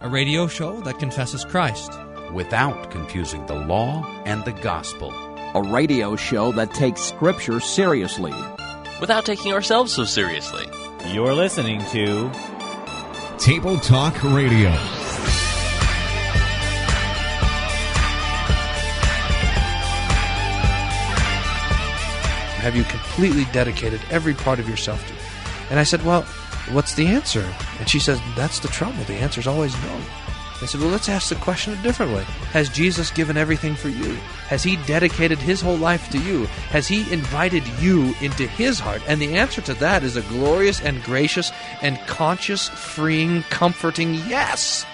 a radio show that confesses Christ without confusing the law and the gospel, a radio show that takes Scripture seriously without taking ourselves so seriously. You're listening to Table Talk Radio. Have you completely dedicated every part of yourself to? It? And I said, Well, what's the answer? And she says, That's the trouble. The answer is always no. I said, Well, let's ask the question a different way. Has Jesus given everything for you? Has he dedicated his whole life to you? Has he invited you into his heart? And the answer to that is a glorious and gracious and conscious, freeing, comforting yes.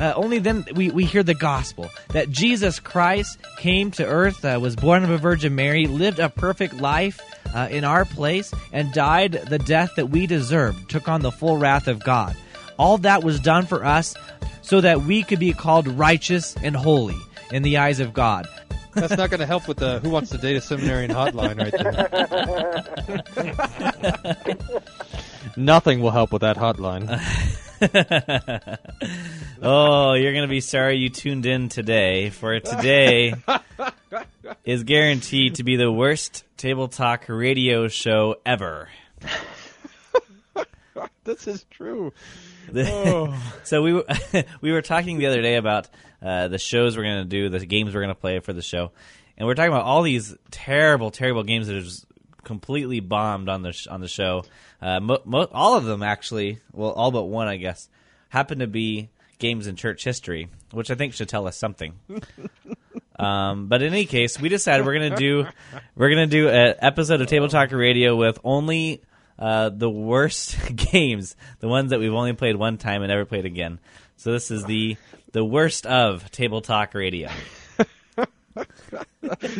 Uh, only then we, we hear the gospel that Jesus Christ came to earth, uh, was born of a Virgin Mary, lived a perfect life uh, in our place, and died the death that we deserved, took on the full wrath of God. All that was done for us so that we could be called righteous and holy in the eyes of God. That's not going to help with the Who Wants to Date a Seminarian hotline right there. Nothing will help with that hotline. oh, you're going to be sorry you tuned in today, for today is guaranteed to be the worst table talk radio show ever. this is true. Oh. so we were, we were talking the other day about uh, the shows we're going to do, the games we're going to play for the show, and we're talking about all these terrible, terrible games that are just completely bombed on the sh- on the show. Uh, mo- mo- all of them actually, well, all but one, I guess, happen to be games in church history, which I think should tell us something. Um, but in any case, we decided we're gonna do we're gonna do an episode of Table Talker Radio with only uh, the worst games, the ones that we've only played one time and never played again. So this is the the worst of Table Talk Radio.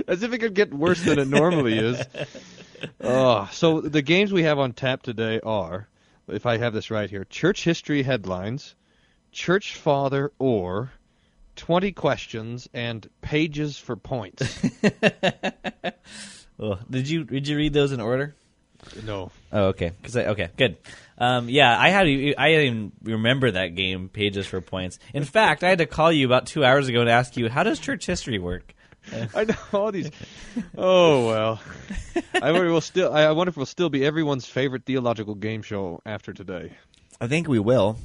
As if it could get worse than it normally is. Oh, so the games we have on tap today are, if I have this right here, church history headlines, church father or, 20 questions, and pages for points. well, did you did you read those in order? No. Oh, okay. Cause I, okay, good. Um, yeah, I had I didn't remember that game, pages for points. In fact, I had to call you about two hours ago to ask you how does church history work. I know all these. Oh well, I wonder will still. I wonder if we'll still be everyone's favorite theological game show after today. I think we will,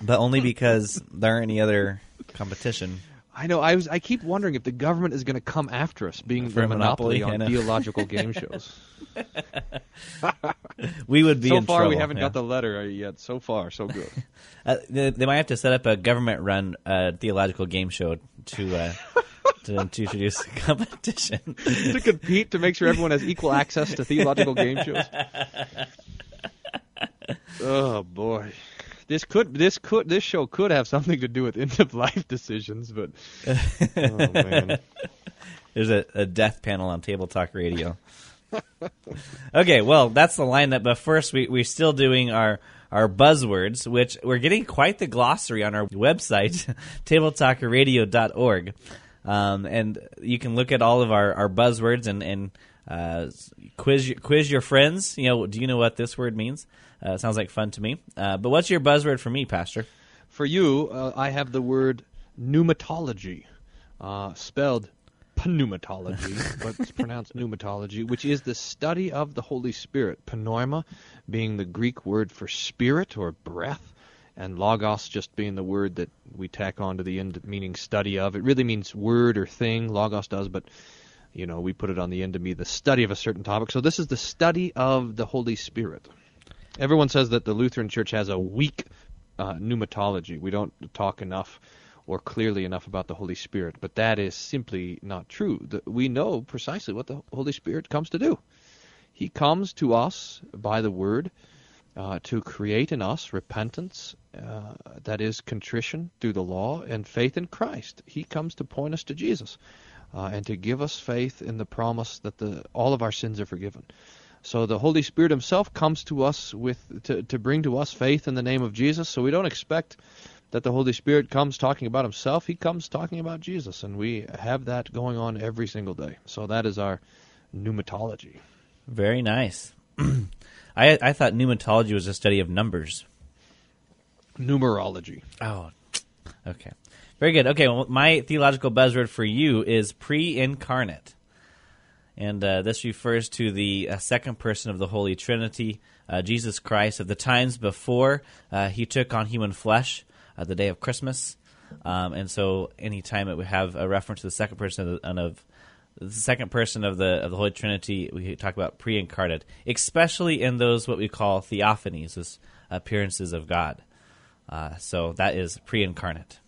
but only because there aren't any other competition. I know. I was. I keep wondering if the government is going to come after us, being For the a monopoly, monopoly, on theological game shows. We would be so far, trouble. we haven't yeah. got the letter yet. So far, so good. Uh, they, they might have to set up a government-run uh, theological game show to uh, to, to introduce a competition. to compete to make sure everyone has equal access to theological game shows. Oh boy. This could this could this show could have something to do with end of life decisions, but oh man. There's a, a death panel on Table Talk Radio. okay, well, that's the lineup. But first, we, we're still doing our, our buzzwords, which we're getting quite the glossary on our website, tabletalkradio.org. Um, and you can look at all of our, our buzzwords and, and uh, quiz, quiz your friends. You know, do you know what this word means? Uh, sounds like fun to me. Uh, but what's your buzzword for me, Pastor? For you, uh, I have the word pneumatology, uh, spelled pneumatology, but it's pronounced pneumatology, which is the study of the Holy Spirit. Pneuma being the Greek word for spirit or breath, and logos just being the word that we tack on to the end, meaning study of. It really means word or thing. Logos does, but you know we put it on the end to be the study of a certain topic. So this is the study of the Holy Spirit. Everyone says that the Lutheran Church has a weak uh, pneumatology. We don't talk enough or clearly enough about the Holy Spirit, but that is simply not true. The, we know precisely what the Holy Spirit comes to do. He comes to us by the Word uh, to create in us repentance, uh, that is contrition through the law, and faith in Christ. He comes to point us to Jesus uh, and to give us faith in the promise that the, all of our sins are forgiven. So the Holy Spirit Himself comes to us with to, to bring to us faith in the name of Jesus. So we don't expect that the Holy Spirit comes talking about Himself. He comes talking about Jesus, and we have that going on every single day. So that is our pneumatology. Very nice. I I thought pneumatology was a study of numbers. Numerology. Oh, okay. Very good. Okay, well, my theological buzzword for you is pre incarnate. And uh, this refers to the uh, second person of the Holy Trinity, uh, Jesus Christ, of the times before uh, he took on human flesh, uh, the day of Christmas. Um, and so, anytime it would have a reference to the second person of the, of the second person of the of the Holy Trinity, we talk about pre-incarnate, especially in those what we call theophanies, those appearances of God. Uh, so that is pre-incarnate.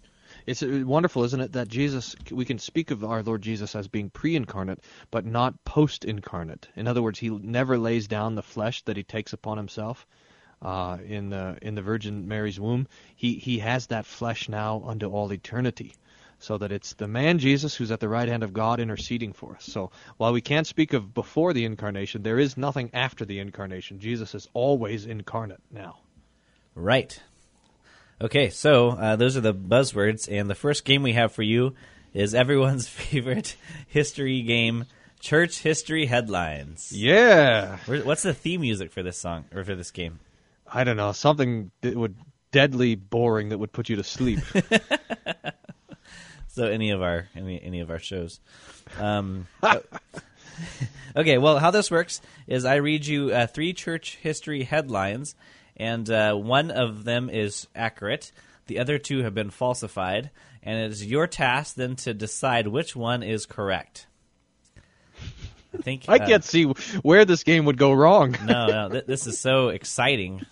It's uh, wonderful, isn't it, that Jesus, we can speak of our Lord Jesus as being pre incarnate, but not post incarnate. In other words, he never lays down the flesh that he takes upon himself uh, in, the, in the Virgin Mary's womb. He, he has that flesh now unto all eternity. So that it's the man Jesus who's at the right hand of God interceding for us. So while we can't speak of before the incarnation, there is nothing after the incarnation. Jesus is always incarnate now. Right. Okay, so uh, those are the buzzwords, and the first game we have for you is everyone's favorite history game, Church History Headlines. Yeah. Where- What's the theme music for this song or for this game? I don't know, something that would deadly boring that would put you to sleep. So any of our any any of our shows. Um, okay, well, how this works is I read you uh, three church history headlines, and uh, one of them is accurate. The other two have been falsified, and it is your task then to decide which one is correct. I think I uh, can't see where this game would go wrong. no, no, th- this is so exciting.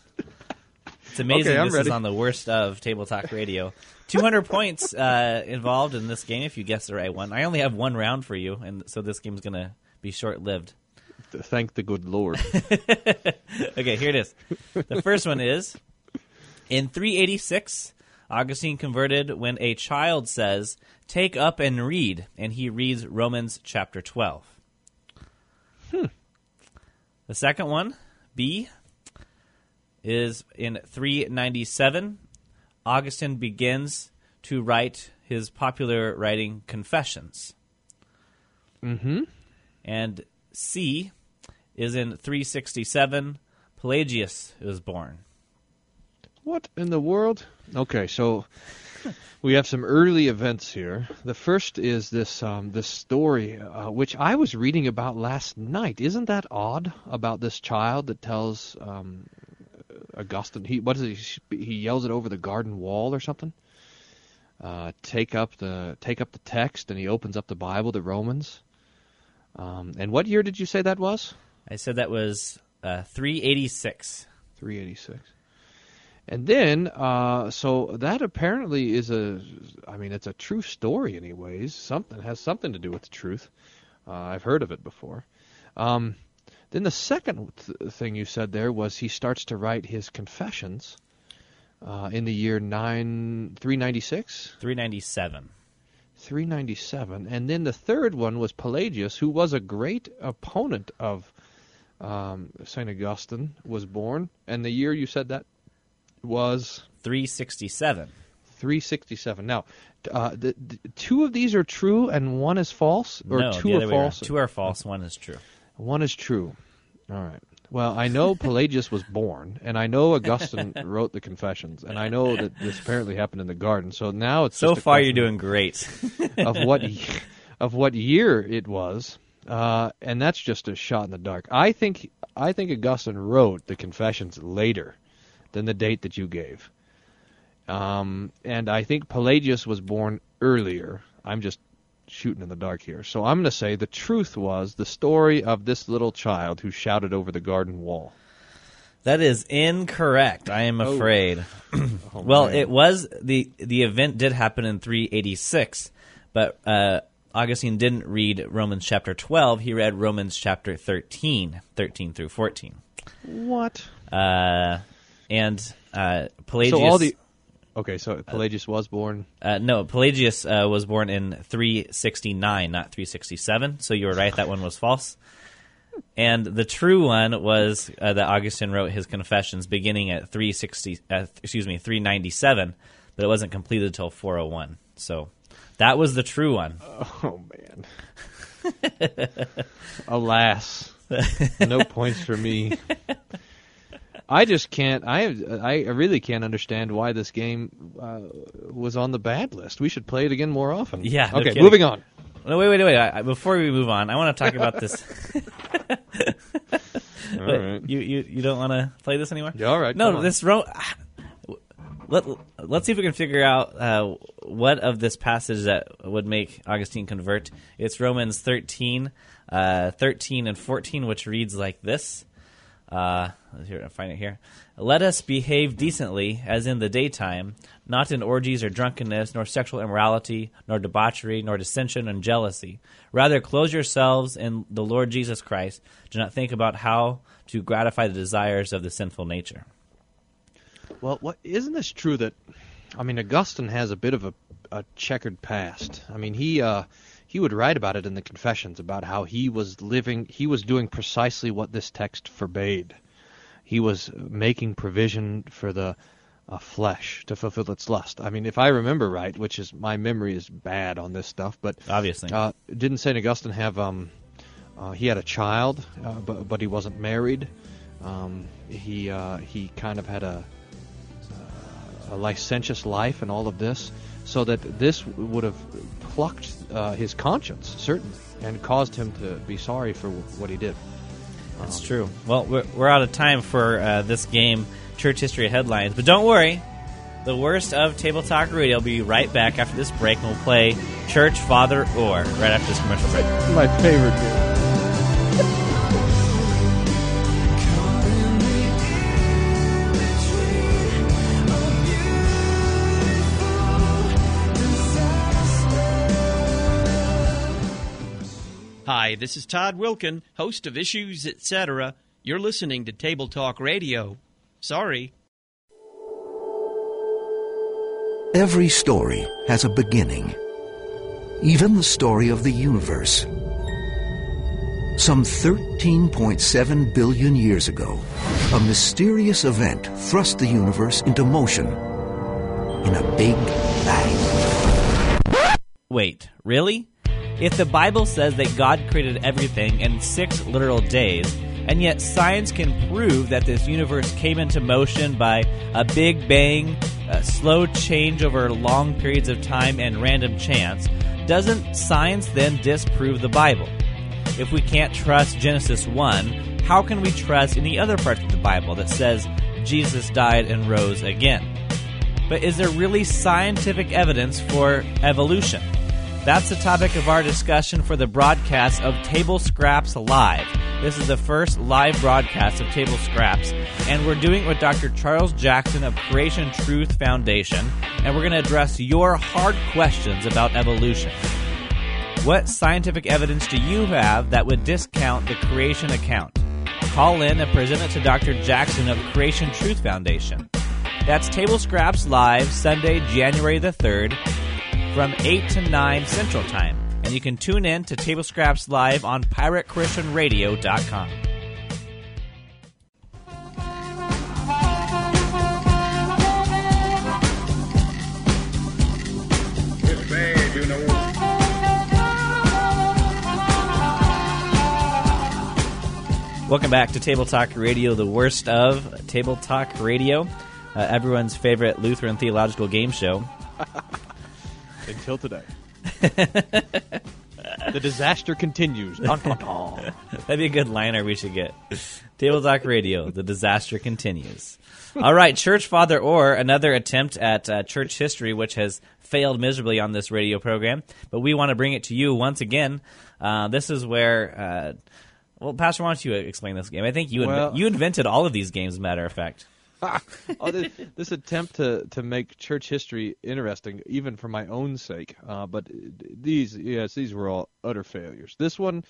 It's amazing Okay, this ready. is on the worst of Table Talk Radio. 200 points uh, involved in this game if you guess the right one. I only have one round for you, and so this game's going to be short lived. Thank the good Lord. Okay, here it is. The first one is In 386, Augustine converted when a child says, Take up and read, and he reads Romans chapter 12. The second one, B, is in 397. Augustine begins to write his popular writing Confessions. mm-hmm. And C is in 367. Pelagius is born. What in the world? Okay, so we have some early events here. The first is this um, this story, uh, which I was reading about last night. Isn't that odd about this child that tells um, Augustine? He what is? He, he yells it over the garden wall or something. Uh, take up the take up the text, and he opens up the Bible, the Romans. Um, and what year did you say that was? I said that was uh, 386. 386. And then, uh, so that apparently is a, I mean, it's a true story, anyways. Something has something to do with the truth. Uh, I've heard of it before. Um, then the second th- thing you said there was he starts to write his confessions uh, in the year nine three ninety six. 397. 397. And then the third one was Pelagius, who was a great opponent of um, St. Augustine, was born. And the year you said that was 367. 367. Now, uh, the, the, two of these are true and one is false? Or no, two are other way around. false? Two are false, one is true. One is true. All right. Well, I know Pelagius was born, and I know Augustine wrote the Confessions, and I know that this apparently happened in the garden. So now it's So far, you're doing great. of what of what year it was, uh, and that's just a shot in the dark. I think I think Augustine wrote the Confessions later than the date that you gave, um, and I think Pelagius was born earlier. I'm just shooting in the dark here, so I'm going to say the truth was the story of this little child who shouted over the garden wall. that is incorrect, I am Oh. afraid. Oh, well, man. it was, the, the event did happen in 386, but uh, Augustine didn't read Romans chapter 12. He read Romans chapter 13, 13 through 14. what? Uh, and uh, Pelagius. So all the okay, so Pelagius was born. Uh, no, Pelagius uh, was born in 369, not 367. So you were right; that one was false. And the true one was uh, that Augustine wrote his Confessions beginning at 360, uh, excuse me, 397, but it wasn't completed until 401. So that was the true one. Oh man. Alas. no points for me. I just can't. I I really can't understand why this game uh, was on the bad list. We should play it again more often. Yeah, no Okay. kidding. moving on. No, wait, wait, wait. I, before we move on, I want to talk about this. All right. You you you don't want to play this anymore? Yeah, all right, No, this Ro- Let Let's see if we can figure out uh, what of this passage that would make Augustine convert. It's Romans 13, uh, 13 and fourteen, which reads like this. Uh, here, I'll find it here. Let us behave decently, as in the daytime, not in orgies or drunkenness, nor sexual immorality, nor debauchery, nor dissension and jealousy. Rather, clothe yourselves in the Lord Jesus Christ. Do not think about how to gratify the desires of the sinful nature. Well, what isn't this true that I mean Augustine has a bit of a, a checkered past. I mean he uh, he would write about it in the Confessions about how he was living he was doing precisely what this text forbade. He was making provision for the uh, flesh to fulfill its lust. I mean, if I remember right, which is my memory is bad on this stuff, but Obviously. uh, didn't Saint Augustine have um, uh, he had a child, uh, but but he wasn't married. Um, he uh, he kind of had a a licentious life and all of this, so that this would have plucked uh, his conscience certainly and caused him to be sorry for what he did. That's true. Well, we're, we're out of time for uh, this game, Church History Headlines. But don't worry, the worst of Table Talk Radio will be right back after this break, and we'll play Church, Father, or right after this commercial break. My favorite. This is Todd Wilken, host of Issues Etc. You're listening to Table Talk Radio. Sorry. Every story has a beginning. Even the story of the universe. Some 13.7 billion years ago, a mysterious event thrust the universe into motion in a big bang. Wait, really? If the Bible says that God created everything in six literal days, and yet science can prove that this universe came into motion by a big bang, a slow change over long periods of time, and random chance, doesn't science then disprove the Bible? If we can't trust Genesis 1, how can we trust any other parts of the Bible that says Jesus died and rose again? But is there really scientific evidence for evolution? That's the topic of our discussion for the broadcast of Table Scraps Live. This is the first live broadcast of Table Scraps, and we're doing it with Dr. Charles Jackson of Creation Truth Foundation, and we're going to address your hard questions about evolution. What scientific evidence do you have that would discount the creation account? Call in and present it to Dr. Jackson of Creation Truth Foundation. That's Table Scraps Live, Sunday, January the 3rd, from 8 to 9 Central Time. And you can tune in to Table Scraps Live on PirateChristianRadio.com. Welcome back to Table Talk Radio, the worst of Table Talk Radio, uh, everyone's favorite Lutheran theological game show. Until today. the disaster continues. Dun, dun, dun. That'd be a good liner we should get. Table Talk Radio, the disaster continues. All right, Church Father or another attempt at uh, church history, which has failed miserably on this radio program, but we want to bring it to you once again. Uh, this is where, uh, well, Pastor, why don't you explain this game? I think you Well- you invented all of these games, matter of fact. oh, this, this attempt to, to make church history interesting, even for my own sake. Uh, but these, yes, these were all utter failures. This one,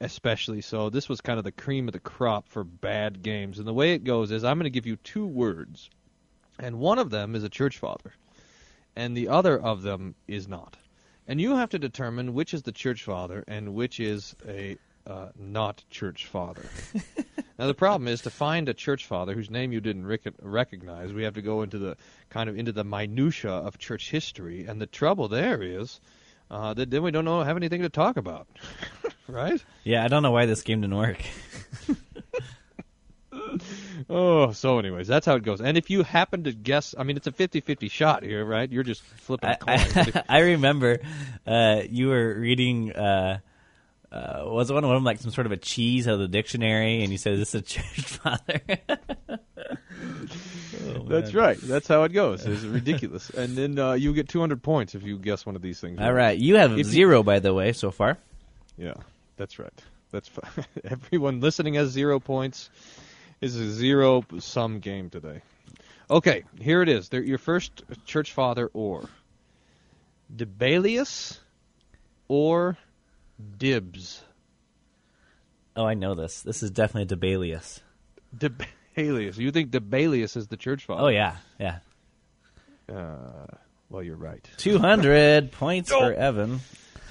especially so. This was kind of the cream of the crop for bad games. And the way it goes is, I'm going to give you two words, and one of them is a church father, and the other of them is not. And you have to determine which is the church father and which is a uh, not church father. Now the problem is to find a church father whose name you didn't rec- recognize. We have to go into the kind of into the minutia of church history, and the trouble there is uh, that then we don't know have anything to talk about, right? Yeah, I don't know why this game didn't work. Oh, so anyways, that's how it goes. And if you happen to guess, I mean, it's a 50-50 shot here, right? You're just flipping a coin. I, I remember uh, you were reading. Uh, uh, was one of them like some sort of a cheese out of the dictionary, and you said, this "Is a church father?" Oh, That's right. That's how it goes. It's ridiculous. and then uh, you get 200 points if you guess one of these things. All right, you have If you- zero, by the way, so far. Yeah, that's right. That's fi- everyone listening has zero points. Is a zero sum game today. Okay, here it is. They're your first church father or Dibelius or Dibs. Oh, I know this. This is definitely Dibelius. Dibelius. You think Dibelius is the church father? Oh yeah, yeah. Uh, well, you're right. Two hundred points for Evan.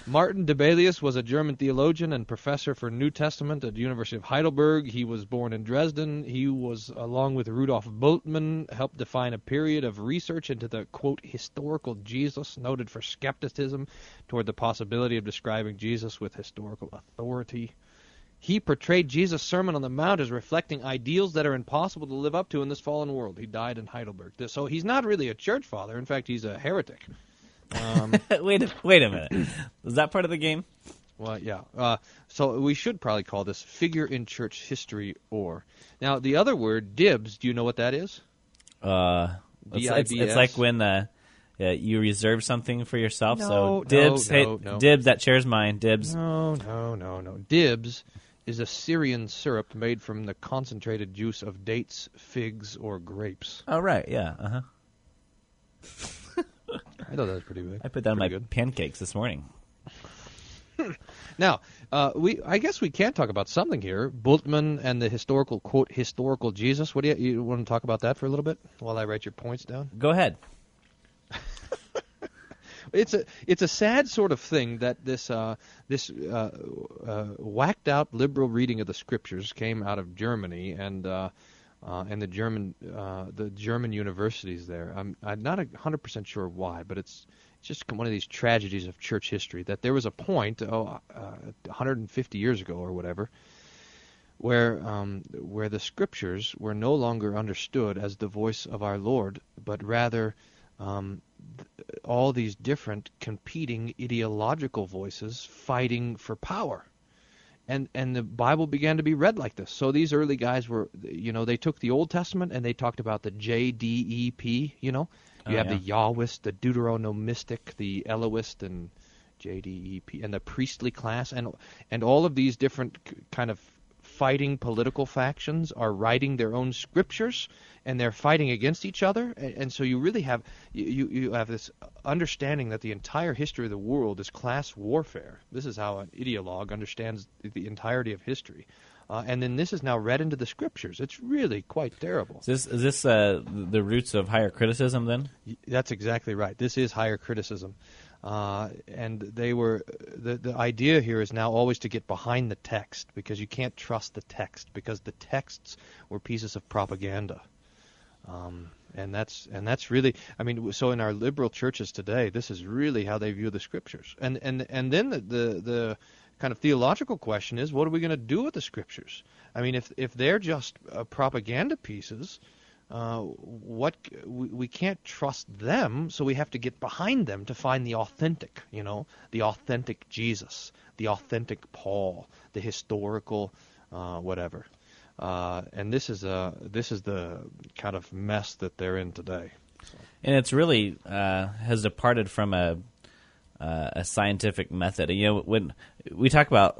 Martin Dibelius was a German theologian and professor for New Testament at the University of Heidelberg. He was born in Dresden. He was, along with Rudolf Bultmann, helped define a period of research into the, quote, historical Jesus, noted for skepticism toward the possibility of describing Jesus with historical authority. He portrayed Jesus' Sermon on the Mount as reflecting ideals that are impossible to live up to in this fallen world. He died in Heidelberg. So he's not really a church father. In fact, he's a heretic. Um, wait, a- wait a minute. Was that part of the game? well, yeah. Uh, so we should probably call this figure in church history or. Now, the other word, dibs, do you know what that is? Uh, it's, it's, it's like when uh, yeah, you reserve something for yourself. No, so no, dibs, hey, no, no. dibs. That chair's mine. Dibs. No, no, no, no. Dibs is a Syrian syrup made from the concentrated juice of dates, figs, or grapes. Oh right, yeah. Uh huh. I thought that was pretty good. I put that on my good. pancakes this morning. Now, uh, we I guess we can talk about something here. Bultmann and the historical quote historical Jesus. What do you, you want to talk about that for a little bit while I write your points down? Go ahead. It's a it's a sad sort of thing that this uh, this uh, uh, whacked out liberal reading of the scriptures came out of Germany and uh, and the German uh, the German universities there. I'm I'm not hundred percent sure why, but it's it's just one of these tragedies of church history that there was a point oh uh, 150 years ago or whatever where um, where the scriptures were no longer understood as the voice of our Lord, but rather um, th- all these different competing ideological voices fighting for power. And and the Bible began to be read like this. So these early guys were, you know, they took the Old Testament and they talked about the JDEP. You know, you Oh, have yeah. the Yahwist, the Deuteronomistic, the Elohist, and JDEP, and the priestly class, and and all of these different kind of fighting political factions are writing their own scriptures and they're fighting against each other. And, and so you really have you, you you have this understanding that the entire history of the world is class warfare. This is how an ideologue understands the entirety of history. Uh, and then this is now read into the scriptures. It's really quite terrible. Is this is this uh, the roots of higher criticism then? that's exactly right. This is higher criticism, uh, and they were the the idea here is now always to get behind the text because you can't trust the text because the texts were pieces of propaganda, um, and that's and that's really I mean so in our liberal churches today this is really how they view the scriptures and and and then the the, the kind of theological question is what are we going to do with the scriptures? I mean if if they're just uh, propaganda pieces uh, what we, we can't trust them, so we have to get behind them to find the authentic, you know, the authentic Jesus, the authentic Paul, the historical uh, whatever. Uh, and this is a this is the kind of mess that they're in today. and it's really uh, has departed from a uh, a scientific method. You know, when we talk about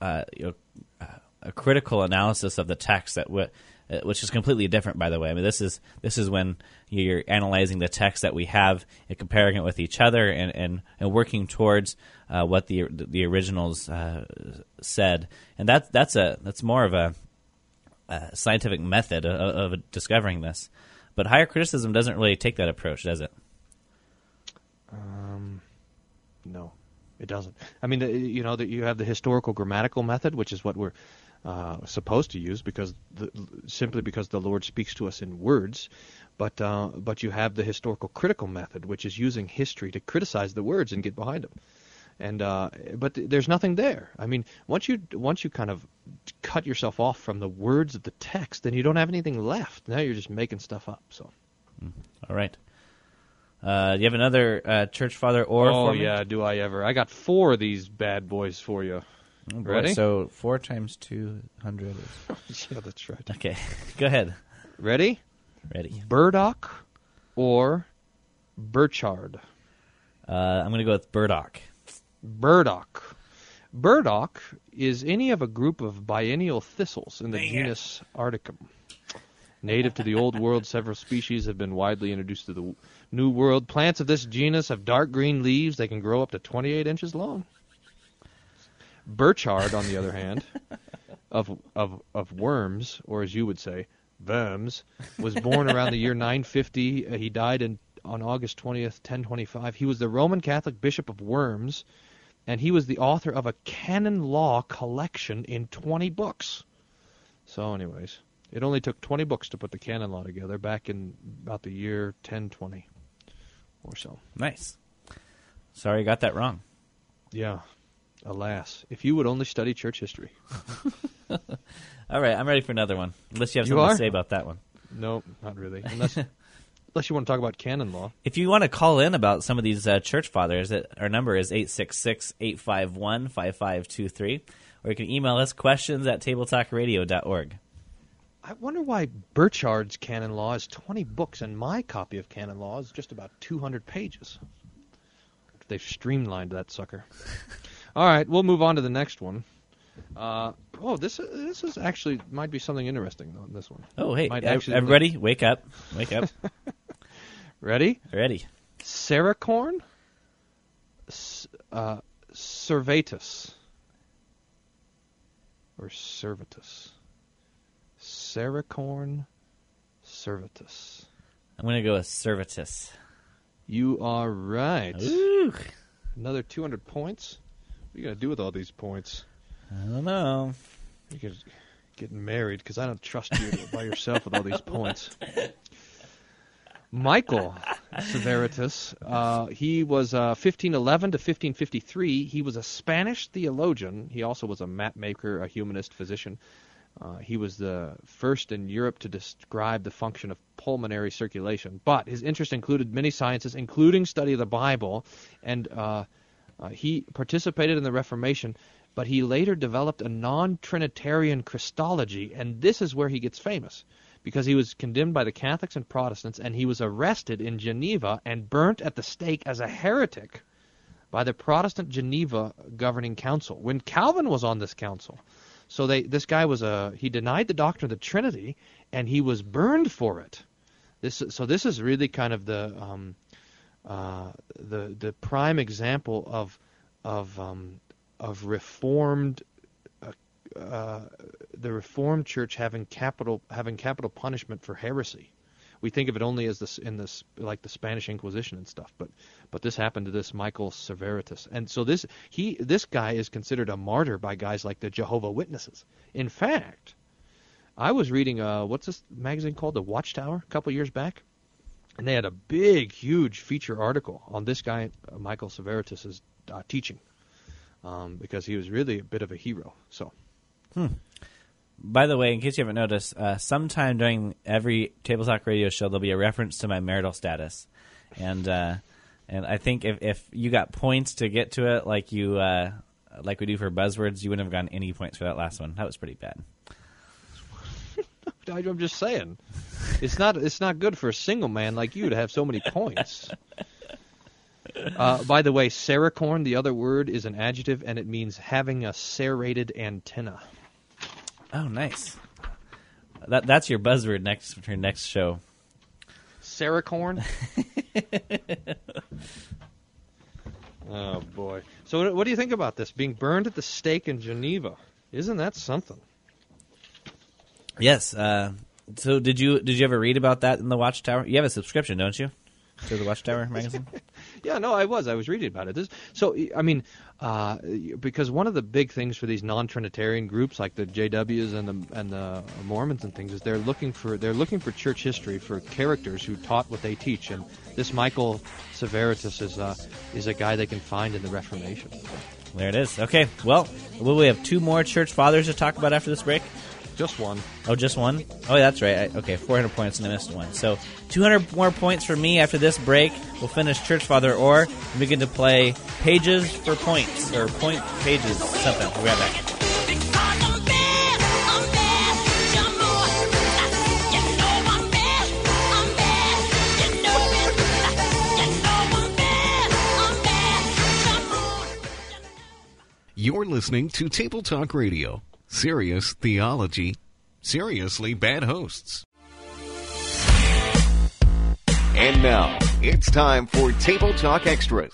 uh, you know uh, a critical analysis of the text that w- uh, which is completely different, by the way. I mean, this is this is when you're analyzing the text that we have and comparing it with each other and and, and working towards uh, what the the originals uh, said, and that's that's a that's more of a uh, scientific method of, of discovering this. But higher criticism doesn't really take that approach, does it? Um, no, it doesn't. I mean, you know, that you have the historical grammatical method, which is what we're uh, supposed to use because the, simply because the Lord speaks to us in words. But uh, but you have the historical critical method, which is using history to criticize the words and get behind them. and uh, but th- there's nothing there. I mean, once you once you kind of cut yourself off from the words of the text, then you don't have anything left. Now you're just making stuff up. So. All right. Uh, you have another uh, church father or? oh for me? yeah, do I ever? I got four of these bad boys for you. Oh. Ready? So four times two hundred is yeah, that's right. okay. Go ahead. Ready? Ready. Burdock or Burchard? Uh, I'm going to go with burdock. Burdock. Burdock is any of a group of biennial thistles in the genus Arctium. Native to the Old World, several species have been widely introduced to the New World. Plants of this genus have dark green leaves. They can grow up to 28 inches long. Burchard, on the other hand, of of of worms, or as you would say, worms, was born around the year 950. Uh, he died in on August 20th, 1025. He was the Roman Catholic Bishop of Worms, and he was the author of a canon law collection in 20 books. So, anyways, it only took 20 books to put the canon law together back in about the year 1020 or so. Nice. Sorry, I got that wrong. Yeah. Alas, if you would only study church history. All right, I'm ready for another one. Unless you have You something are? to say about that one. No, not really. Unless unless you want to talk about canon law. If you want to call in about some of these uh, church fathers, it, our number is 866-851-5523. Or you can email us questions at tabletalkradio.org. I wonder why Burchard's canon law is 20 books and my copy of canon law is just about 200 pages. They've streamlined that sucker. All right, we'll move on to the next one. Uh, oh, this this is actually might be something interesting though. This one. Oh, hey, Might actually- everybody, wake up. Wake up. Ready? Ready. Serricorn, S- uh, Servetus, or Servetus. Serricorn, Servetus. I'm going to go with Servetus. You are right. Ooh. Another 200 points. What are you going to do with all these points? I don't know. You could get married because I don't trust you by yourself with all these points. Michael Servetus, uh, he was uh, 1511 to 1553. He was a Spanish theologian. He also was a map maker, a humanist, physician. Uh, he was the first in Europe to describe the function of pulmonary circulation. But his interest included many sciences, including study of the Bible, and uh, uh, he participated in the Reformation. But he later developed a non-Trinitarian Christology, and this is where he gets famous, because he was condemned by the Catholics and Protestants, and he was arrested in Geneva and burnt at the stake as a heretic by the Protestant Geneva governing council when Calvin was on this council. So they this guy was a he denied the doctrine of the Trinity and he was burned for it. This so this is really kind of the um, uh, the the prime example of of um, of reformed uh, uh, the reformed church having capital having capital punishment for heresy. We think of it only as this in this like the Spanish Inquisition and stuff, but but this happened to this Michael Servetus, and so this he this guy is considered a martyr by guys like the Jehovah Witnesses. In fact, I was reading uh what's this magazine called, the Watchtower, a couple years back, and they had a big, huge feature article on this guy uh, Michael Servetus's uh, teaching, um, because he was really a bit of a hero. So By the way, in case you haven't noticed, uh, sometime during every Table Talk radio show, there'll be a reference to my marital status, and uh, and I think if if you got points to get to it, like you uh, like we do for buzzwords, you wouldn't have gotten any points for that last one. That was pretty bad. I'm just saying, it's not it's not good for a single man like you to have so many points. Uh, by the way, serricorn, the other word, is an adjective, and it means having a serrated antenna. Oh, nice. That that's your buzzword next for your next show. Serricorn. oh boy! So what, what do you think about this being burned at the stake in Geneva? Isn't that something? Yes. Uh, so did you did you ever read about that in the Watchtower? You have a subscription, don't you? To the Watchtower magazine? Yeah, no, I was. I was reading about it. This, so, I mean, uh, because one of the big things for these non-Trinitarian groups like the JWs and the and the Mormons and things is they're looking for they're looking for church history for characters who taught what they teach, and this Michael Servetus is uh, is a guy they can find in the Reformation. There it is. Okay, well, will we have two more church fathers to talk about after this break? Just one. Oh, just one? Oh, that's right. I, okay, 400 points and I missed one. So 200 more points for me after this break. We'll finish Church Father or and begin to play pages for points or point pages something. We'll be right back. You're listening to Table Talk Radio. Serious theology. Seriously bad hosts. And now, it's time for Table Talk Extras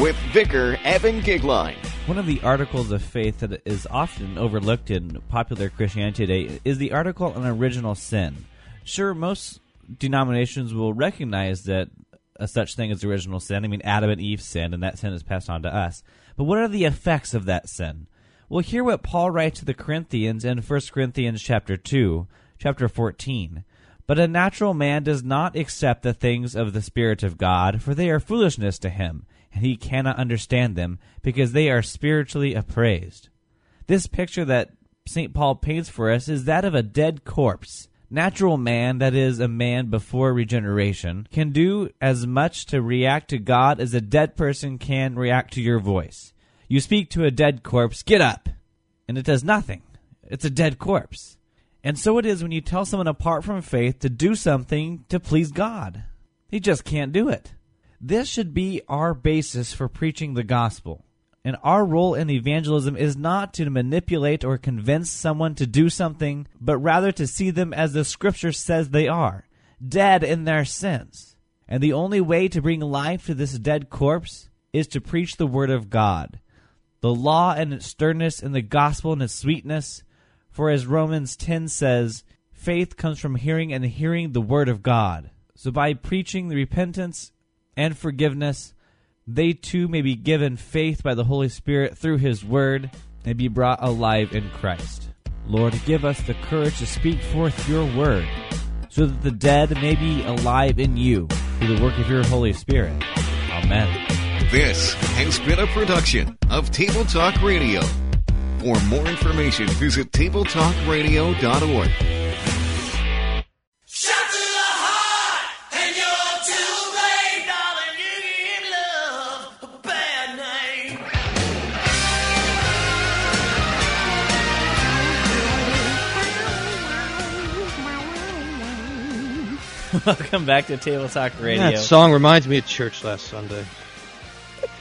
with Vicar Evan Gigline. One of the articles of faith that is often overlooked in popular Christianity today is the article on original sin. Sure, most denominations will recognize that a such thing as original sin. I mean, Adam and Eve sinned, and that sin is passed on to us. But what are the effects of that sin? Well, hear what Paul writes to the Corinthians in 1 Corinthians chapter 2, chapter 14. But a natural man does not accept the things of the Spirit of God, for they are foolishness to him, and he cannot understand them, because they are spiritually appraised. This picture that St. Paul paints for us is that of a dead corpse. Natural man, that is, a man before regeneration, can do as much to react to God as a dead person can react to your voice. You speak to a dead corpse, get up! And it does nothing. It's a dead corpse. And so it is when you tell someone apart from faith to do something to please God. He just can't do it. This should be our basis for preaching the gospel. And our role in evangelism is not to manipulate or convince someone to do something, but rather to see them as the scripture says they are, dead in their sins. And the only way to bring life to this dead corpse is to preach the word of God, the law and its sternness, and the gospel and its sweetness. For as Romans 10 says, faith comes from hearing and hearing the word of God. So by preaching the repentance and forgiveness, they too may be given faith by the Holy Spirit through His Word and be brought alive in Christ. Lord, give us the courage to speak forth your Word, so that the dead may be alive in you through the work of your Holy Spirit. Amen. This has been a production of Table Talk Radio. For more information, visit tabletalkradio.org. Welcome back to Table Talk Radio. That song reminds me of church last Sunday.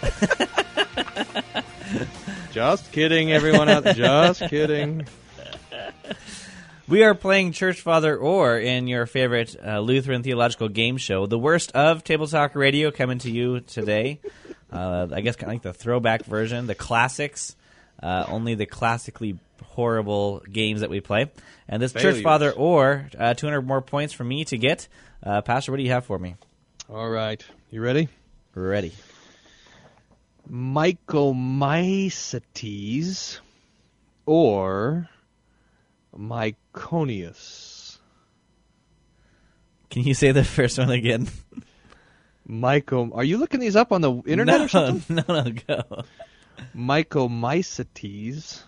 Just kidding, everyone out. Just kidding. We are playing Church Father Or in your favorite uh, Lutheran theological game show, the worst of Table Talk Radio, coming to you today. Uh, I guess kind of like the throwback version, the classics, uh, only the classically horrible games that we play. And this Church Father Or, uh, 200 more points for me to get. Uh, Pastor, what do you have for me? All right. You ready? Ready. Mycomycetes or Myconius. Can you say the first one again? Myco. Are you looking these up on the internet no, or something? No, no, go. Mycomycetes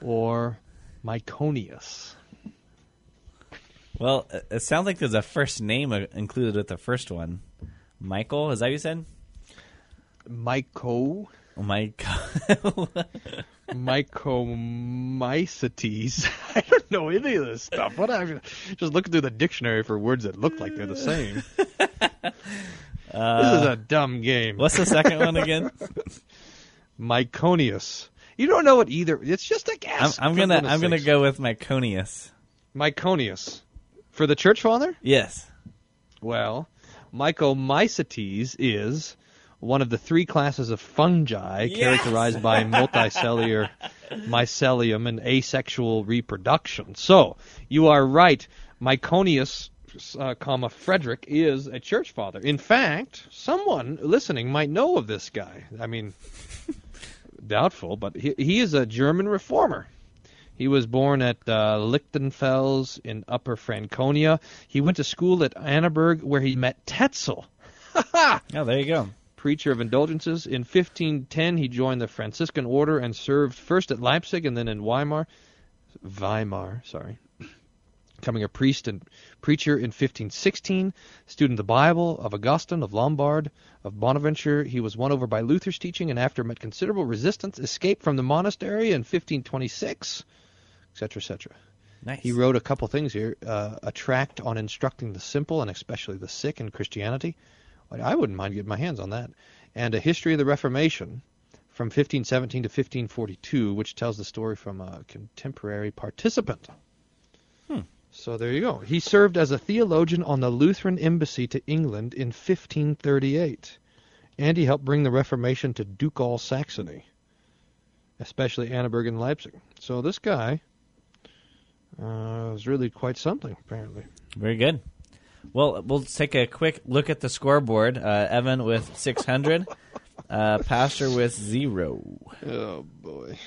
or Myconius. Well, it- it sounds like there's a first name uh, included with the first one. Michael, is that what you said? Myco. Oh my. Mycomycetes. I don't know any of this stuff. What I just looking through the dictionary for words that look like they're the same. Uh, this is a dumb game. What's the second one again? Myconius. You don't know it either. It's just a I'm, guess. I'm for gonna I'm gonna go with Myconius. Myconius. For the church father? Yes. Well, Mycomycetes is one of the three classes of fungi Yes! characterized by multicellular mycelium and asexual reproduction. So, you are right. Myconius uh, comma Frederick is a church father. In fact, someone listening might know of this guy. I mean, doubtful, but he, he is a German reformer. He was born at uh, Lichtenfels in Upper Franconia. He went to school at Annaberg, where he met Tetzel. Oh, there you go. Preacher of indulgences. In 1510, he joined the Franciscan order and served first at Leipzig and then in Weimar. Weimar, sorry. Becoming a priest and preacher in 1516, student of the Bible, of Augustine, of Lombard, of Bonaventure. He was won over by Luther's teaching and after met considerable resistance, escaped from the monastery in 1526, etc., etc. Nice. He wrote a couple things here. Uh, a tract on instructing the simple and especially the sick in Christianity. I wouldn't mind getting my hands on that. And a history of the Reformation from 1517 to 1542, which tells the story from a contemporary participant. Hmm. So there you go. He served as a theologian on the Lutheran embassy to England in 1538, and he helped bring the Reformation to ducal Saxony, especially Annaberg and Leipzig. So this guy uh, was really quite something, apparently. Very good. Well, we'll take a quick look at the scoreboard. Uh, Evan with 600, uh, Pastor with zero. Oh boy,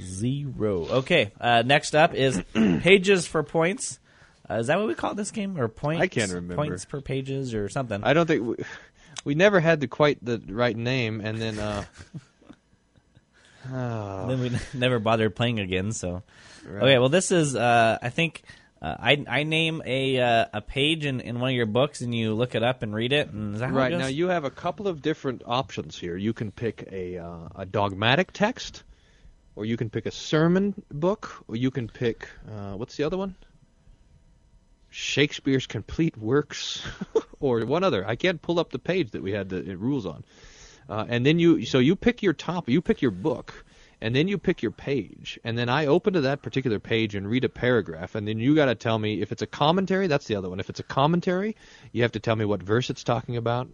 zero. Okay. Uh, next up is pages for points. Uh, is that what we call this game, or points? I can't remember. Points per pages, or something. I don't think we, we never had the quite the right name, and then uh, oh. then we never bothered playing again. So, Right. okay. Well, this is uh, I think uh, I I name a uh, a page in, in one of your books, and you look it up and read it. And is that how it right goes? now you have a couple of different options here. You can pick a uh, a dogmatic text, or you can pick a sermon book, or you can pick uh, what's the other one? Shakespeare's complete works, or one other. I can't pull up the page that we had the rules on. Uh, and then you so you pick your top, you pick your book, and then you pick your page, and then I open to that particular page and read a paragraph, and then you got to tell me if it's a commentary. That's the other one. If it's a commentary, you have to tell me what verse it's talking about.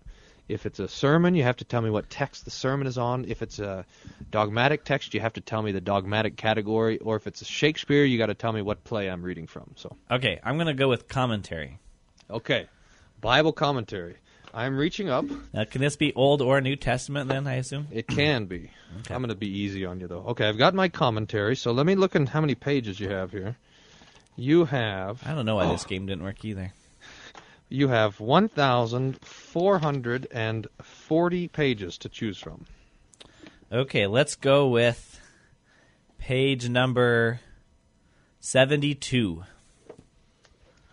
If it's a sermon, you have to tell me what text the sermon is on. If it's a dogmatic text, you have to tell me the dogmatic category. Or if it's a Shakespeare, you got to tell me what play I'm reading from. So Okay, I'm gonna go with commentary. okay, Bible commentary. I'm reaching up. Now, can this be Old or New Testament? Then I assume It can be. I'm going to be easy on you though. Okay, I've got my commentary. So let me look at how many pages you have here. You have. I don't know why oh, this game didn't work either. You have 1,440 pages to choose from. Okay, let's go with page number seventy-two.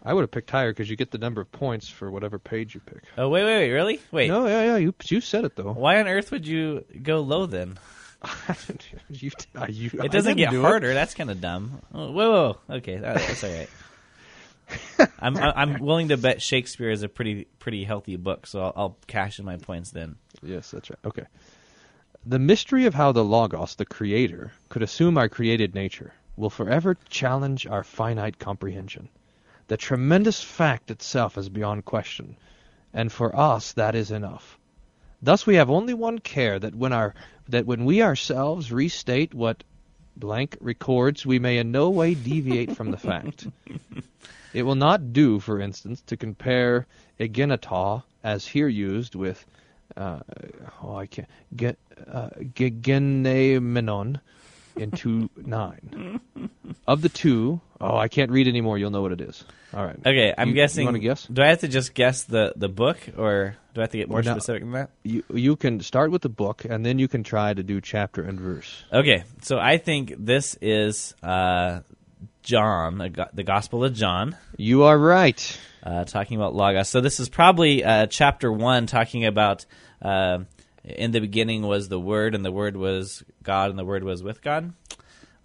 I would have picked higher because you get the number of points for whatever page you pick. Oh wait, wait, wait, really? Wait. No, yeah, yeah. You you said it though. Why on earth would you go low then? you, uh, you, It doesn't get do it. harder. That's kind of dumb. Oh, whoa, whoa. Okay, that- that's all right. I'm I'm willing to bet Shakespeare is a pretty pretty healthy book, so I'll, I'll cash in my points then. Yes, that's right. Okay. The mystery of how the Logos, the Creator, could assume our created nature will forever challenge our finite comprehension. The tremendous fact itself is beyond question, and for us that is enough. Thus we have only one care that when our that when we ourselves restate what blank records, we may in no way deviate from the fact. It will not do, for instance, to compare egenata as here used with uh, oh I can't get uh, gegenemenon in two nine. Of the two, oh I can't read anymore. You'll know what it is. All right. Okay, I'm You- guessing. You want to guess? Do I have to just guess the the book, or do I have to get more No. specific than that? You you can start with the book and then you can try to do chapter and verse. Okay, so I think this is uh, John, the go- the Gospel of John. You are right. Uh, talking about Logos. So this is probably uh, chapter one, talking about uh, in the beginning was the Word, and the Word was God, and the Word was with God.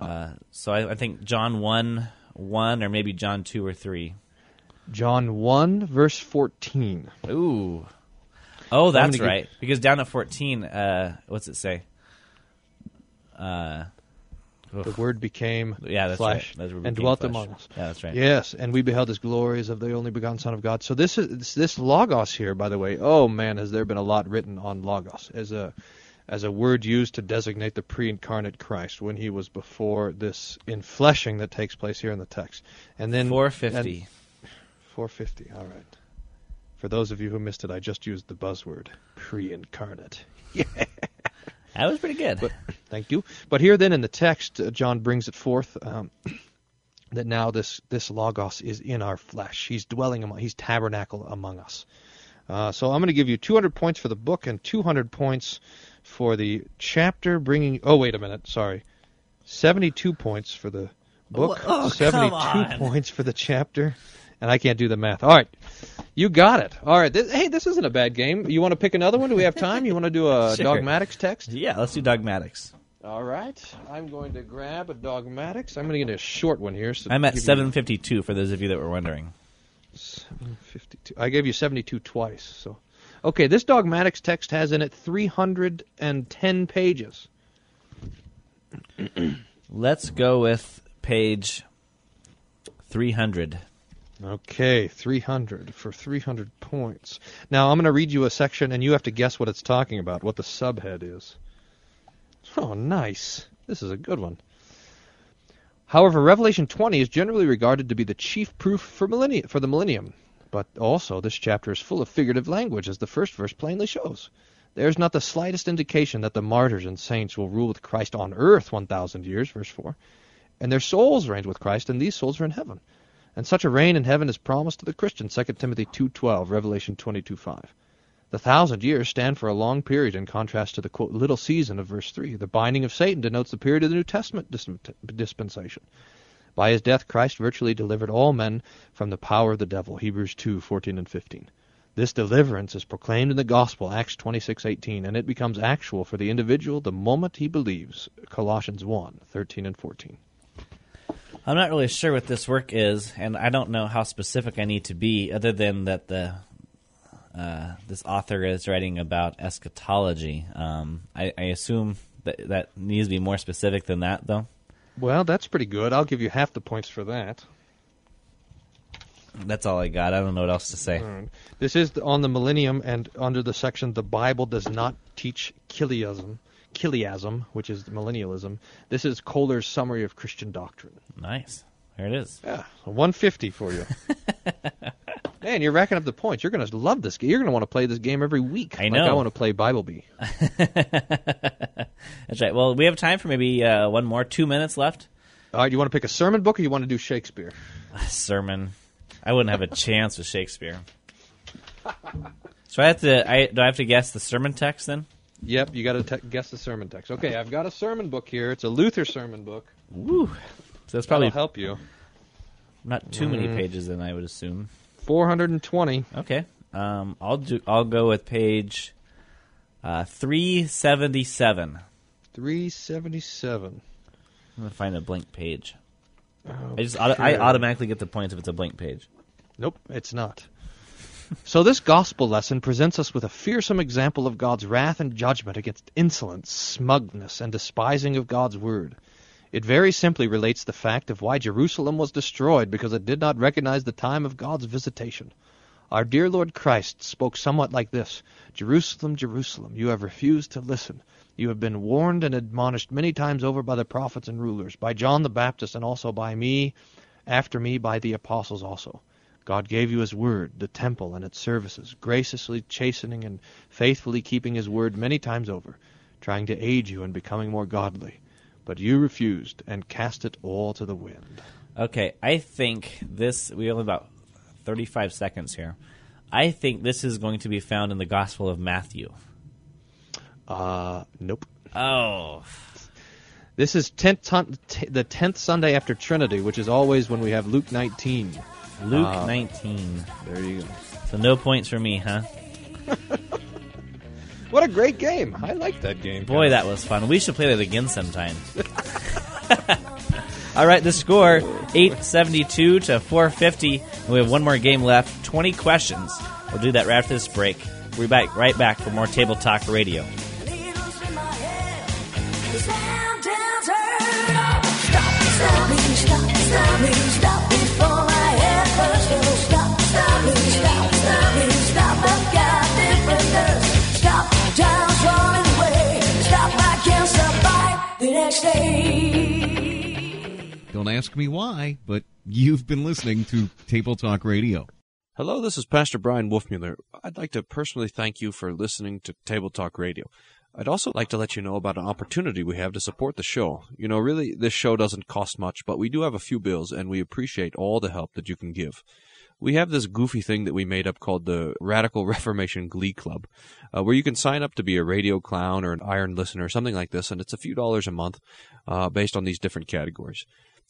Uh, so I, I think John one one, or maybe John two or three. John one verse fourteen. Ooh. Oh, that's right. give- Because down at fourteen, uh, what's it say? Uh, The Word became Yeah, that's flesh right. That's and became dwelt flesh. among us. Yeah, that's right. Yes, and we beheld His glories of the only begotten Son of God. So this is this logos here, by the way. Oh man, has there been a lot written on logos as a as a word used to designate the pre-incarnate Christ when He was before this infleshing that takes place here in the text. And then Four fifty. 450. All right. For those of you who missed it, I just used the buzzword pre-incarnate. Yeah. That was pretty good. But thank you. But here then in the text, uh, John brings it forth um, that now this this logos is in our flesh. He's dwelling among. He's tabernacle among us. Uh, so I'm going to give you 200 points for the book and 200 points for the chapter. Bringing. Oh wait a minute. Sorry. 72 points for the book. Oh, come 72 on. points for the chapter. And I can't do the math. All right. You got it. All right. This, hey, this isn't a bad game. You want to pick another one? Do we have time? You want to do a Sure. dogmatics text? Yeah, let's do dogmatics. All right. I'm going to grab a dogmatics. I'm going to get a short one here. So I'm at give you 752 for those of you that were wondering. 752. I gave you 72 twice. So, okay. This dogmatics text has in it 310 pages. Let's go with page 300. Okay, 300 for 300 points. Now I'm going to read you a section, and you have to guess what it's talking about, what the subhead is. Oh, nice. This is a good one. However, Revelation 20 is generally regarded to be the chief proof for, millennia, for the millennium. But also, this chapter is full of figurative language, as the first verse plainly shows. There is not the slightest indication that the martyrs and saints will rule with Christ on earth 1,000 years, verse 4. And their souls reign with Christ, and these souls are in heaven. And such a reign in heaven is promised to the Christian, 2 Timothy 2.12, Revelation 22.5. The thousand years stand for a long period in contrast to the quote, little season of verse 3. The binding of Satan denotes the period of the New Testament dis- dispensation. By his death, Christ virtually delivered all men from the power of the devil, Hebrews 2:14 and 15. This deliverance is proclaimed in the gospel, Acts 26:18, and it becomes actual for the individual the moment he believes, Colossians 1:13 and 14. I'm not really sure what this work is, and I don't know how specific I need to be, other than that the uh, this author is writing about eschatology. Um, I, I assume that that needs to be more specific than that, though. Well, that's pretty good. I'll give you half the points for that. That's all I got. I don't know what else to say. Right. This is on the millennium and under the section the Bible does not teach Chiliasm, Chiliasm, which is millennialism. This is Koehler's summary of Christian doctrine. Nice. There it is. Yeah, a 150 for you. Man, you're racking up the points. You're going to love this game. You're going to want to play this game every week. I Like know. I want to play Bible Bee. That's right. Well, we have time for maybe uh, one more. Two minutes left. All right, you want to pick a sermon book or you want to do Shakespeare? A Sermon. I wouldn't have a chance with Shakespeare. So I have to. I do I have to guess the sermon text then? Yep, you got to te- guess the sermon text. Okay, I've got a sermon book here. It's a Luther sermon book. Woo. So that's probably That'll help you. not too many Mm. pages. Then I would assume. 420. Okay. Um, I'll do. I'll go with page uh, three seventy seven. 377. I'm gonna find a blank page. I just auto- I Okay. automatically get the points if it's a blank page. Nope, it's not. So this gospel lesson presents us with a fearsome example of God's wrath and judgment against insolence, smugness, and despising of God's word. It very simply relates the fact of why Jerusalem was destroyed because it did not recognize the time of God's visitation. Our dear Lord Christ spoke somewhat like this Jerusalem, Jerusalem, you have refused to listen. You have been warned and admonished many times over by the prophets and rulers, by John the Baptist, and also by me, after me by the apostles also. God gave you his word, the temple and its services, graciously chastening and faithfully keeping his word many times over, trying to aid you in becoming more godly. But you refused and cast it all to the wind. Okay, I think this. We have about thirty five seconds here. I think this is going to be found in the Gospel of Matthew. Uh, nope. Oh, This is tenth, ton- t- the tenth Sunday after Trinity, which is always when we have Luke 19. Luke Uh, 19. There you go. So no points for me, huh? What a great game! I like that game. Boy, that was fun. We should play that again sometime. All right, the score 872 to 450. We have one more game left, 20 questions. We'll do that right after this break. We'll be back right back for more Table Talk Radio. Don't ask me why, but you've been listening to Table Talk Radio. Hello, this is Pastor Bryan Wolfmueller. I'd like to personally thank you for listening to Table Talk Radio. I'd also like to let you know about an opportunity we have to support the show. You know, really, this show doesn't cost much, but we do have a few bills, and we appreciate all the help that you can give. We have this goofy thing that we made up called the Radical Reformation Glee Club, uh, where you can sign up to be a radio clown or an iron listener, or something like this, and it's a few dollars a month uh, based on these different categories.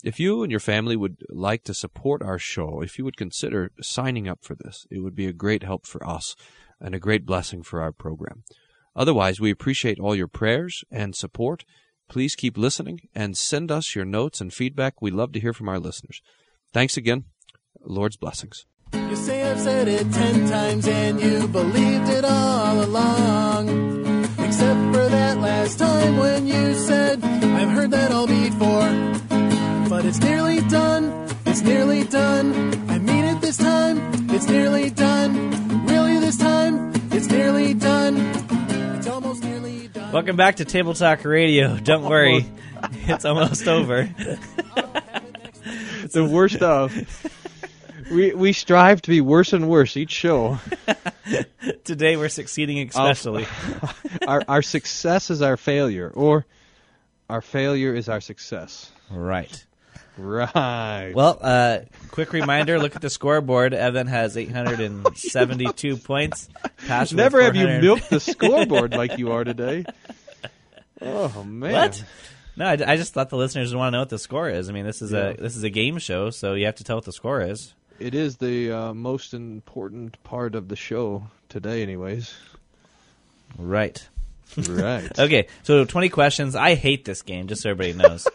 If you and your family would like to support our show, if you would consider signing up for this, it would be a great help for us and a great blessing for our program. Otherwise, we appreciate all your prayers and support. Please keep listening and send us your notes and feedback. We love to hear from our listeners. Thanks again. Lord's blessings. You say I've said it ten times and you believed it all along. Except for that last time when you said, I've heard that all before. But it's nearly done, it's nearly done. I mean it this time, it's nearly done. Really this time, it's nearly done. It's almost nearly done. Welcome back to Table Talk Radio. Don't oh, worry, it's almost over. the worst of. We we strive to be worse and worse each show. Today we're succeeding especially. our our success is our failure, or our failure is our success. Right. Right. Well, uh, quick reminder: look at the scoreboard. Evan has 872 points. Pass Never have you 400 milked the scoreboard like you are today. Oh man! What? No, I, I just thought the listeners would want to know what the score is. I mean, this is Yeah. a this is a game show, so you have to tell what the score is. It is the uh, most important part of the show today, anyways. Right. Right. Okay, so 20 questions. I hate this game, just so everybody knows.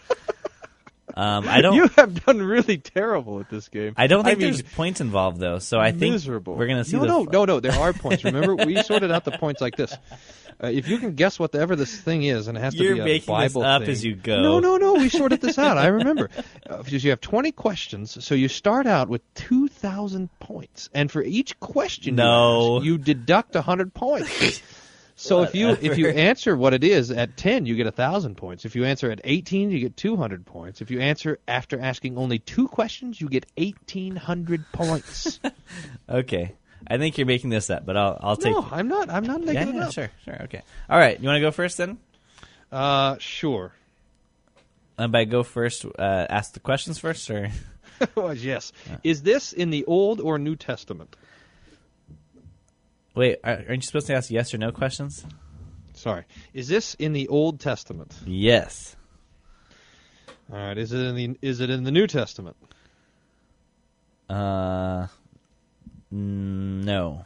Um, I don't. You have done really terrible at this game. I don't think mean, there's points involved though, so I think miserable. we're gonna see. No, no, no, no. There are points. Remember, we sorted out the points like this. Uh, if you can guess whatever this thing is, and it has You're to be a Bible up thing. as you go. No, no, no. We sorted this out. I remember. Uh, because you have 20 questions, so you start out with 2,000 points, and for each question No. you, ask, you deduct 100 points. So if you if you answer what it is at 10, you get 1,000 points. If you answer at 18, you get 200 points. If you answer after asking only two questions, you get 1,800 points. Okay, I think you're making this up, but I'll I'll take. no, I'm not. I'm not yeah, making it yeah, up. sure, sure, okay. All right, you want to go first then? Uh, sure. And by go first, uh, ask the questions first, or Well, yes. Is this in the Old or New Testament? Wait, are- aren't you supposed to ask yes or no questions? Sorry. Is this in the Old Testament? Yes. All right. Is it in the Is it in the New Testament? Uh, no.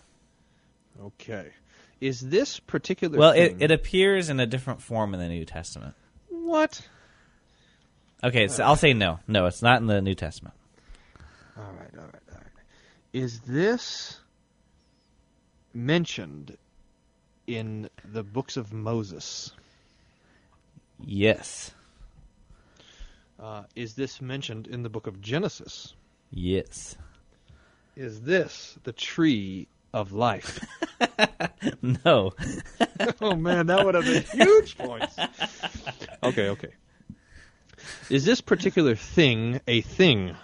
Okay. Is this particular? Well, it, thing- it appears in a different form in the New Testament. what? Okay, so I'll say no. No, it's not in the New Testament. All right. All right. All right. Is this mentioned in the books of Moses? Yes. Uh, is this mentioned in the book of Genesis? Yes. Is this the tree of life? No. oh man, that would have been huge points. Okay, okay. Is this particular thing a thing?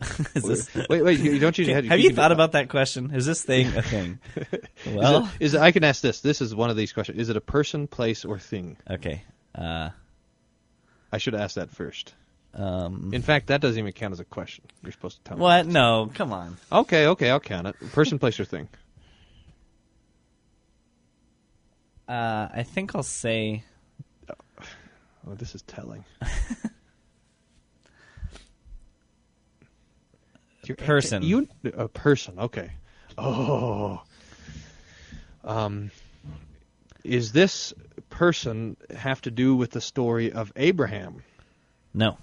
Is this, Wait, wait. Don't you have you you can- thought about that question? Is this thing a thing? Is well, it, is it, I can ask this. This is one of these questions. Is it a person, place, or thing? okay. Uh, I should ask that first. um, In fact, that doesn't even count as a question. You're supposed to tell me. what? No, come on. Okay, okay, I'll count it. Person, place, or thing. Uh, I think I'll say Oh, this is telling. Your Person. You a person? Okay. Oh. Um. Is this person have to do with the story of Abraham? no.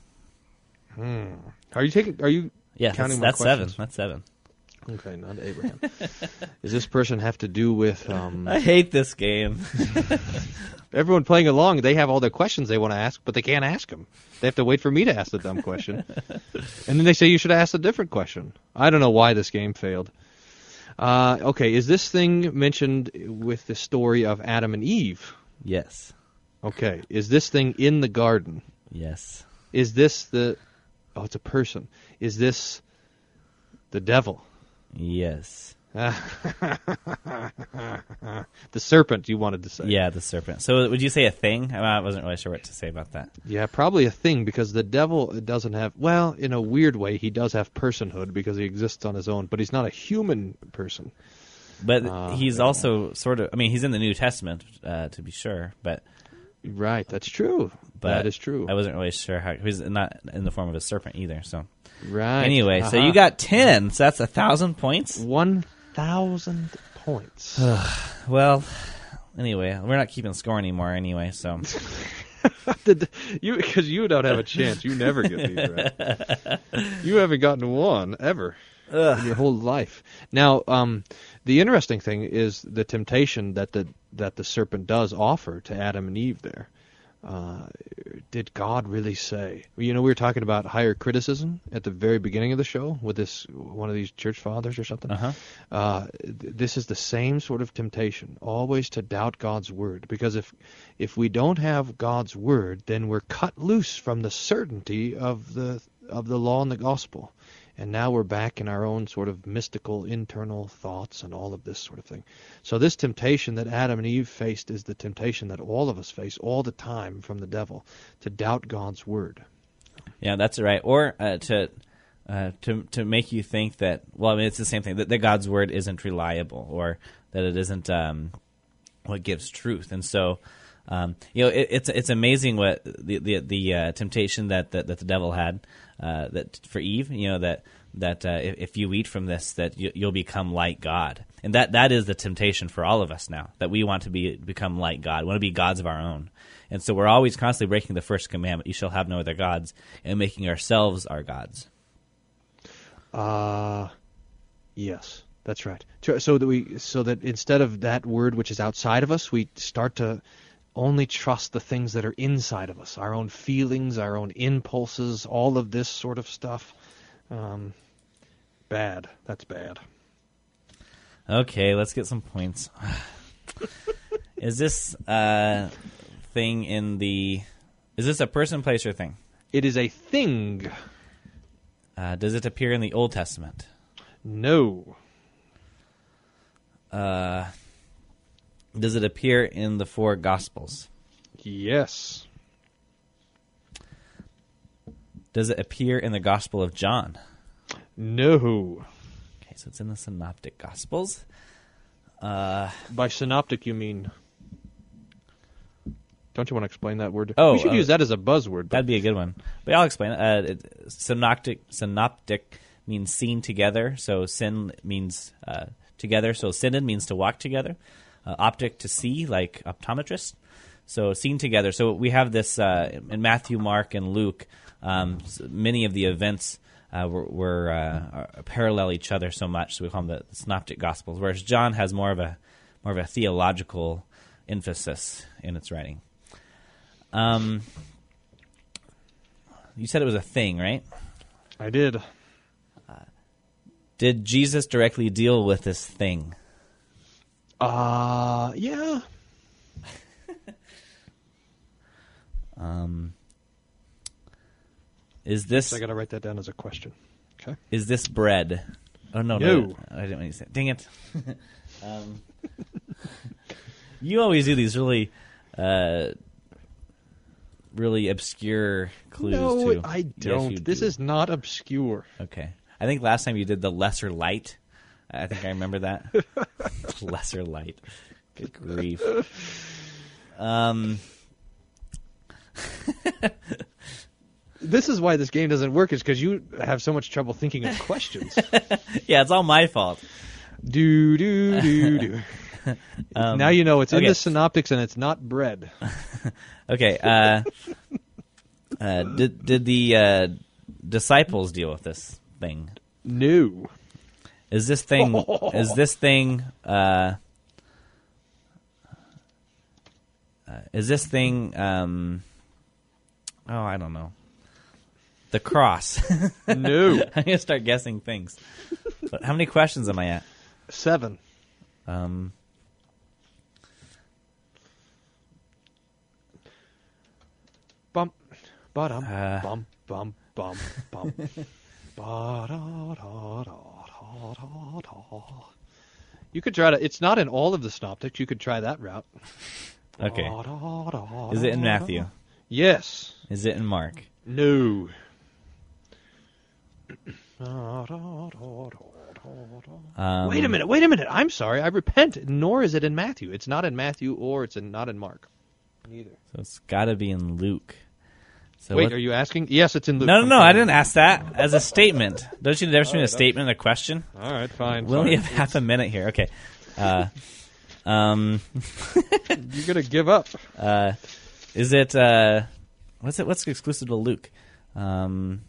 Hmm. Are you taking? Are you? Yeah, Counting that's, that's seven. That's seven. Okay, not Abraham. Does this person have to do with? Um, I hate this game. everyone playing along, they have all their questions they want to ask, but they can't ask them. They have to wait for me to ask the dumb question, and then they say you should ask a different question. I don't know why this game failed. Uh, okay, is this thing mentioned with the story of Adam and Eve? yes. Okay, is this thing in the garden? Yes. Is this the? Oh, it's a person. Is this The devil. Yes. the serpent, you wanted to say. Yeah, the serpent. So would you say a thing? I wasn't really sure what to say about that. Yeah, probably a thing because the devil doesn't have, well, in a weird way, he does have personhood because he exists on his own, but he's not a human person. But Uh, he's also sort of, I mean, he's in the New Testament, uh, to be sure, but. Right, that's true. But that is true. I wasn't really sure how, he's not in the form of a serpent either, so. Right. Anyway, so Uh-huh. you got 10, so that's a thousand points? 1,000 points. well, anyway, we're not keeping score anymore anyway, so. Did you because you don't have a chance. You never get these right. You haven't gotten one ever in your whole life. Now, um, the interesting thing is the temptation that the that the serpent does offer to Adam and Eve. There, uh, did God really say? You know, we were talking about higher criticism at the very beginning of the show with this one of these church fathers or something. Uh-huh. Uh, th- this is the same sort of temptation, always to doubt God's word. Because if if we don't have God's word, then we're cut loose from the certainty of the of the law and the gospel. And now we're back in our own sort of mystical internal thoughts and all of this sort of thing. So this temptation that Adam and Eve faced is the temptation that all of us face all the time from the devil to doubt God's word. Yeah, that's right. Or uh, to uh, to to make you think that well, I mean, it's the same thing that, that God's word isn't reliable, or that it isn't um, what gives truth. And so, um, you know, it, it's it's amazing what the the, the uh, temptation that, that that the devil had uh, that for Eve. You know that that uh, if, if you eat from this, that you, you'll become like God. And that that is the temptation for all of us now. That we want to be become like God, we want to be gods of our own. And so we're always constantly breaking the first commandment: "You shall have no other gods," and making ourselves our gods. Uh yes, that's right. So that we so that instead of that word which is outside of us, we start to only trust the things that are inside of us, our own feelings, our own impulses, all of this sort of stuff. Um, bad. That's bad. Okay, let's get some points. is this uh, thing in the? Is this a person, place, or thing? It is a thing. Uh, does it appear in the Old Testament? No. Uh, does it appear in the four Gospels? Yes. Does it appear in the Gospel of John? No. Okay, so it's in the Synoptic Gospels. Uh, By synoptic, you mean? Don't you want to explain that word? Oh, we should uh, use that as a buzzword. but- That'd be a good one. But I'll explain it. Uh, it synoptic, synoptic means seen together. So syn means uh, together. So synod means to walk together. Uh, optic to see, like optometrist. So seen together. So we have this uh, in Matthew, Mark, and Luke. Um, many of the events uh, were, were uh, are- parallel each other so much, so we call them the synoptic gospels. Whereas John has more of a more of a theological emphasis in its writing. Um, you said it was a thing, right? I did. Did Jesus directly deal with this thing? Uh, yeah. Um, is this I got to write that down as a question. Okay. is this bread? Oh no, No. I didn't want to say. Dang it! um, you always do these really, uh, really obscure clues. no, too. I don't. you this do. is not obscure. okay. I think last time you did the lesser light. I think I remember that lesser light. Good grief. Um. This is why this game doesn't work. Is because you have so much trouble thinking of questions. Yeah, it's all my fault. do do do do. Um, now you know it's in the synoptics and it's not bread. Okay. Uh, uh, did did the uh, disciples deal with this thing? No. Is this thing? is this thing? Uh, uh, is this thing? Um, oh, I don't know. The cross. No. I'm gonna start guessing things. But how many questions am I at? Seven. Um, Bump. Ba-dum. Uh, bum bum bum bum. Ba-da-da-da. You could try to. It's not in all of the synoptics. You could try that route. Okay. Is it in Matthew? Yes. Is it in Mark? No. Um, wait a minute. Wait a minute. I'm sorry. I repent. Nor is it in Matthew. It's not in Matthew, or it's in, not in Mark. Neither. So it's got to be in Luke. So Wait, what- are you asking? Yes, it's in Luke. No, no, I'm no. I didn't ask that as a statement. Don't you know the difference between a statement and a question? All right, fine. We only have half a minute here. Okay. Uh, um, You're gonna give up. Uh, is it? Uh, what's it? What's exclusive to Luke? Um,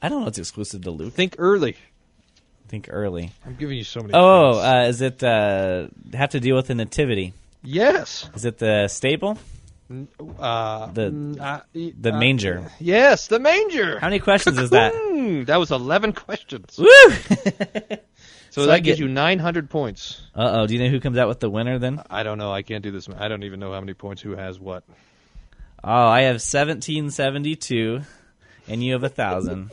I don't know. What's exclusive to Luke? Think early. Think early. I'm giving you so many. Oh, uh, is it uh, have to deal with the nativity? yes. Is it the stable? Uh, The- uh, The uh, manger. Yes, the manger. How many questions is that? That was 11 questions. Woo! So, So that I gives you 900 points. Uh oh. Do you know who comes out with the winner then? I don't know. I can't do this. I don't even know how many points who has what. Oh, I have seventeen seventy two, and you have a thousand.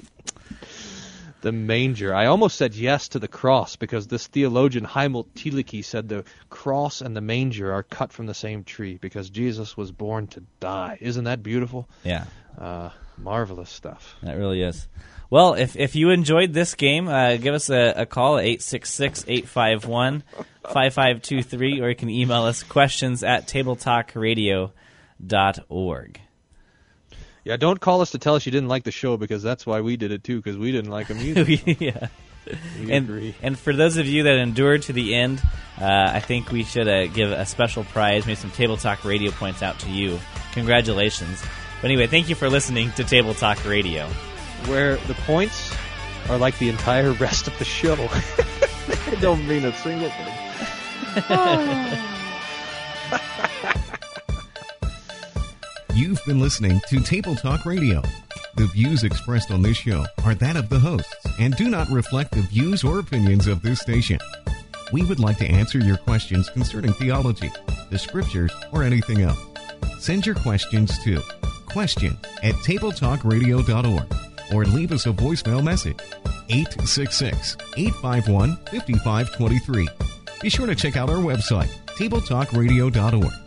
The manger. I almost said yes to the cross because this theologian Helmut Thielicke said the cross and the manger are cut from the same tree because Jesus was born to die. Isn't that beautiful? Yeah. Uh, marvelous stuff. That really is. Well, if if you enjoyed this game, uh, give us a, a call at 866-851-5523, or you can email us questions at tabletalkradio.org. Yeah, don't call us to tell us you didn't like the show because that's why we did it too because we didn't like them either. yeah. We and, agree. and for those of you that endured to the end, uh, I think we should uh, give a special prize, maybe some Table Talk Radio points out to you. Congratulations. But anyway, thank you for listening to Table Talk Radio. Where the points are like the entire rest of the show. they don't mean a single thing. You've been listening to Table Talk Radio. The views expressed on this show are that of the hosts and do not reflect the views or opinions of this station. We would like to answer your questions concerning theology, the scriptures, or anything else. Send your questions to question at tabletalkradio.org or leave us a voicemail message 866 851 5523. Be sure to check out our website, tabletalkradio.org.